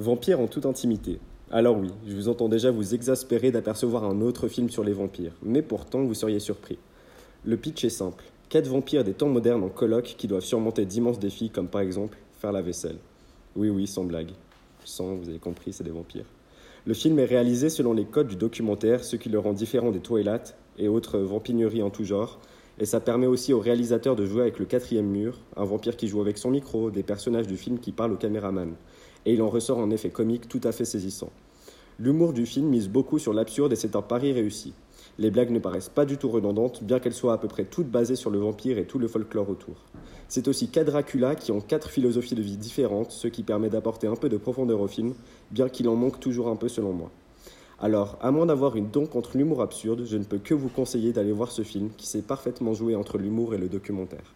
Vampire en toute intimité. Alors oui, je vous entends déjà vous exaspérer d'apercevoir un autre film sur les vampires, mais pourtant vous seriez surpris. Le pitch est simple. Quatre vampires des temps modernes en colloque qui doivent surmonter d'immenses défis comme par exemple faire la vaisselle. Oui oui, sans blague. Sans, vous avez compris, c'est des vampires. Le film est réalisé selon les codes du documentaire, ce qui le rend différent des Twilight et autres vampineries en tout genre, et ça permet aussi au réalisateur de jouer avec le quatrième mur, un vampire qui joue avec son micro, des personnages du film qui parlent au caméraman et il en ressort un effet comique tout à fait saisissant. L'humour du film mise beaucoup sur l'absurde et c'est un pari réussi. Les blagues ne paraissent pas du tout redondantes, bien qu'elles soient à peu près toutes basées sur le vampire et tout le folklore autour. C'est aussi quatre Dracula qui ont quatre philosophies de vie différentes, ce qui permet d'apporter un peu de profondeur au film, bien qu'il en manque toujours un peu selon moi. Alors, à moins d'avoir une don contre l'humour absurde, je ne peux que vous conseiller d'aller voir ce film qui sait parfaitement jouer entre l'humour et le documentaire.